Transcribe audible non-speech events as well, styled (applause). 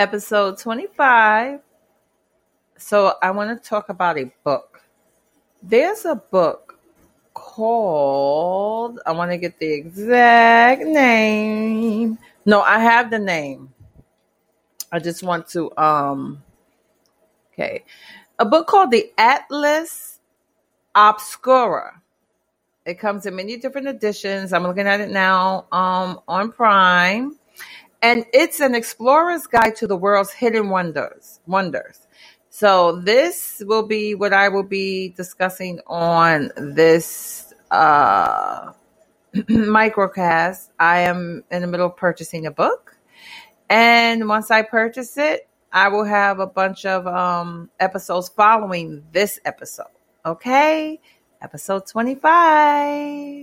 episode 25. So, I want to talk about a book. There's a book called, I want to get the exact name. No, I have the name. I just want to, um, okay. A book called The Atlas Obscura. It comes in many different editions. I'm looking at it now um, on Prime. And it's an explorer's guide to the world's hidden wonders. Wonders. So this will be what I will be discussing on this uh, (clears throat) microcast. I am in the middle of purchasing a book. And once I purchase it, I will have a bunch of um, episodes following this episode. Okay? Episode 25.